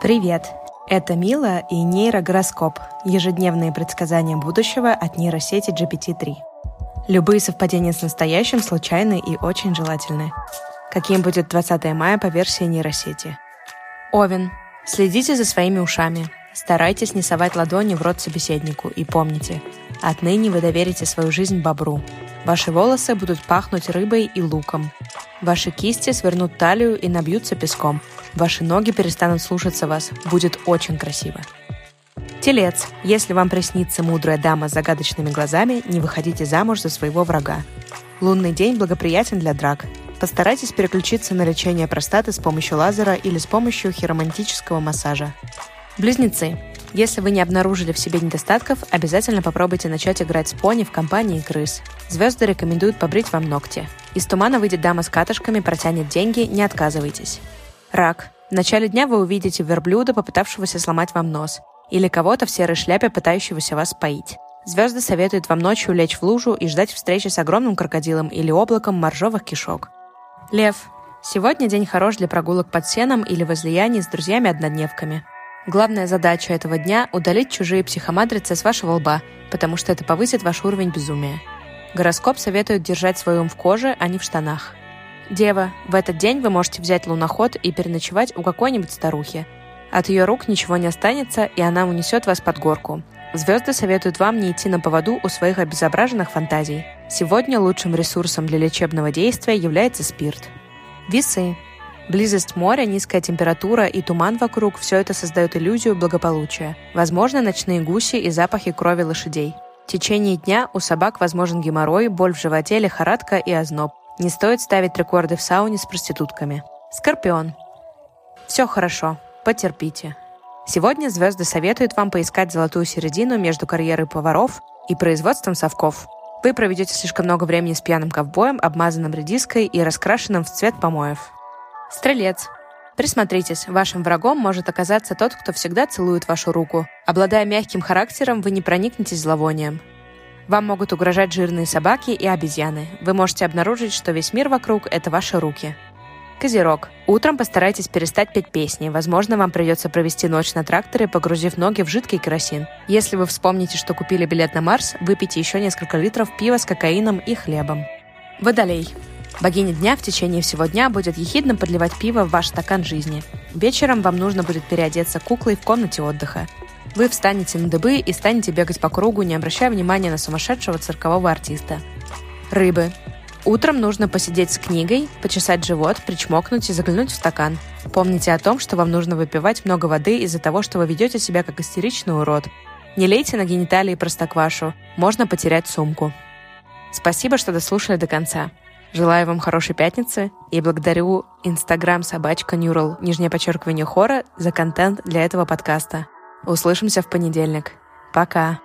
Привет! Это Мила и нейрогороскоп – ежедневные предсказания будущего от нейросети GPT-3. Любые совпадения с настоящим случайны и очень желательны. Каким будет 20 мая по версии нейросети? Овен. Следите за своими ушами. Старайтесь не совать ладони в рот собеседнику и помните, отныне вы доверите свою жизнь бобру. Ваши волосы будут пахнуть рыбой и луком. Ваши кисти свернут талию и набьются песком. Ваши ноги перестанут слушаться вас. Будет очень красиво. Телец. Если вам приснится мудрая дама с загадочными глазами, не выходите замуж за своего врага. Лунный день благоприятен для драк. Постарайтесь переключиться на лечение простаты с помощью лазера или с помощью хиромантического массажа. Близнецы. Если вы не обнаружили в себе недостатков, обязательно попробуйте начать играть с пони в компании крыс. Звезды рекомендуют побрить вам ногти. Из тумана выйдет дама с катышками, протянет деньги, не отказывайтесь. Рак. В начале дня вы увидите верблюда, попытавшегося сломать вам нос, или кого-то в серой шляпе, пытающегося вас поить. Звезды советуют вам ночью лечь в лужу и ждать встречи с огромным крокодилом или облаком моржовых кишок. Лев. Сегодня день хорош для прогулок под сеном или возлияний с друзьями-однодневками. Главная задача этого дня – удалить чужие психоматрицы с вашего лба, потому что это повысит ваш уровень безумия. Гороскоп советует держать свой ум в коже, а не в штанах. Дева, в этот день вы можете взять луноход и переночевать у какой-нибудь старухи. От ее рук ничего не останется, и она унесет вас под горку. Звезды советуют вам не идти на поводу у своих обезображенных фантазий. Сегодня лучшим ресурсом для лечебного действия является спирт. Весы. Близость моря, низкая температура и туман вокруг – все это создает иллюзию благополучия. Возможно, ночные гуси и запахи крови лошадей. В течение дня у собак возможен геморрой, боль в животе, лихорадка и озноб. Не стоит ставить рекорды в сауне с проститутками. Скорпион. Все хорошо, потерпите. Сегодня звезды советуют вам поискать золотую середину между карьерой поваров и производством совков. Вы проведете слишком много времени с пьяным ковбоем, обмазанным редиской и раскрашенным в цвет помоев. Стрелец. Присмотритесь, вашим врагом может оказаться тот, кто всегда целует вашу руку. Обладая мягким характером, вы не проникнетесь зловонием. Вам могут угрожать жирные собаки и обезьяны. Вы можете обнаружить, что весь мир вокруг — это ваши руки. Козерог. Утром постарайтесь перестать петь песни. Возможно, вам придется провести ночь на тракторе, погрузив ноги в жидкий керосин. Если вы вспомните, что купили билет на Марс, выпейте еще несколько литров пива с кокаином и хлебом. Водолей. Богиня дня в течение всего дня будет ехидно подливать пиво в ваш стакан жизни. Вечером вам нужно будет переодеться куклой в комнате отдыха. Вы встанете на дыбы и станете бегать по кругу, не обращая внимания на сумасшедшего циркового артиста. Рыбы. Утром нужно посидеть с книгой, почесать живот, причмокнуть и заглянуть в стакан. Помните о том, что вам нужно выпивать много воды из-за того, что вы ведете себя как истеричный урод. Не лейте на гениталии простоквашу, можно потерять сумку. Спасибо, что дослушали до конца. Желаю вам хорошей пятницы и благодарю Инстаграм собачка Neural, нижнее подчеркивание хора, за контент для этого подкаста. Услышимся в понедельник. Пока!